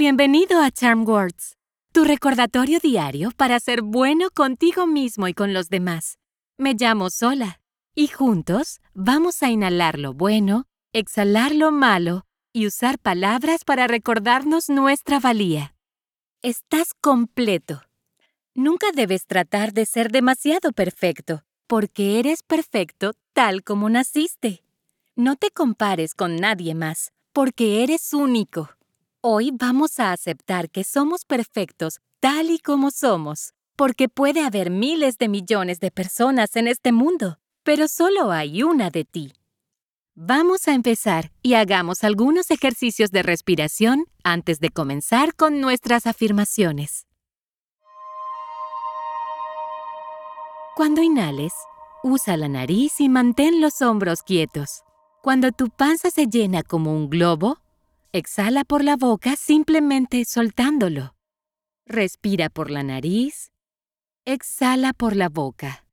Bienvenido a Charm Words, tu recordatorio diario para ser bueno contigo mismo y con los demás. Me llamo Sola y juntos vamos a inhalar lo bueno, exhalar lo malo y usar palabras para recordarnos nuestra valía. Estás completo. Nunca debes tratar de ser demasiado perfecto, porque eres perfecto tal como naciste. No te compares con nadie más, porque eres único. Hoy vamos a aceptar que somos perfectos tal y como somos, porque puede haber miles de millones de personas en este mundo, pero solo hay una de ti. Vamos a empezar y hagamos algunos ejercicios de respiración antes de comenzar con nuestras afirmaciones. Cuando inhales, usa la nariz y mantén los hombros quietos. Cuando tu panza se llena como un globo, Exhala por la boca simplemente soltándolo. Respira por la nariz. Exhala por la boca.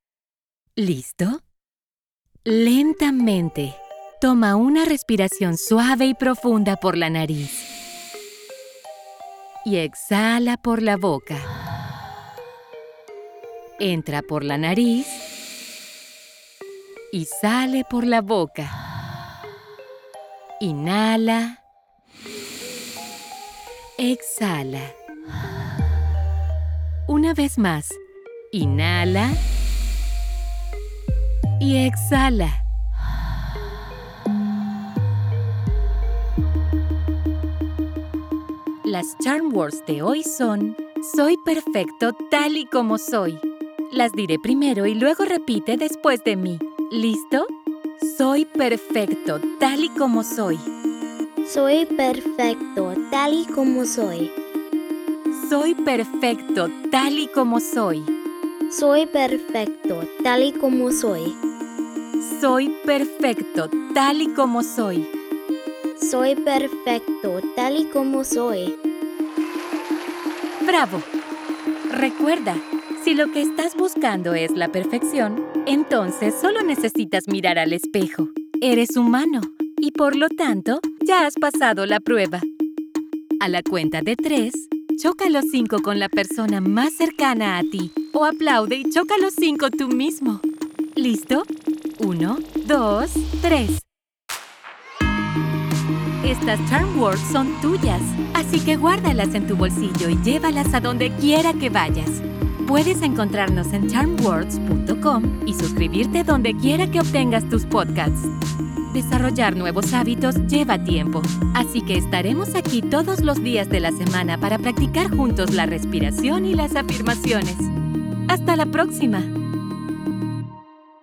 ¿Listo? Lentamente, toma una respiración suave y profunda por la nariz. Y exhala por la boca. Entra por la nariz y sale por la boca. Inhala. Exhala. Una vez más. Inhala. Y exhala. Las charm words de hoy son Soy perfecto tal y como soy. Las diré primero y luego repite después de mí. ¿Listo? Soy perfecto tal y como soy. Soy perfecto tal y como soy. Soy perfecto tal y como soy. Soy perfecto tal y como soy. Soy perfecto tal y como soy. Soy perfecto tal y como soy. Bravo. Recuerda, si lo que estás buscando es la perfección, entonces solo necesitas mirar al espejo. Eres humano y por lo tanto ya has pasado la prueba. A la cuenta de tres, choca los cinco con la persona más cercana a ti o aplaude y choca los cinco tú mismo. ¿Listo? Uno, dos, tres. Estas charm words son tuyas, así que guárdalas en tu bolsillo y llévalas a donde quiera que vayas. Puedes encontrarnos en charmwords.com y suscribirte donde quiera que obtengas tus podcasts. Desarrollar nuevos hábitos lleva tiempo, así que estaremos aquí todos los días de la semana para practicar juntos la respiración y las afirmaciones. Hasta la próxima.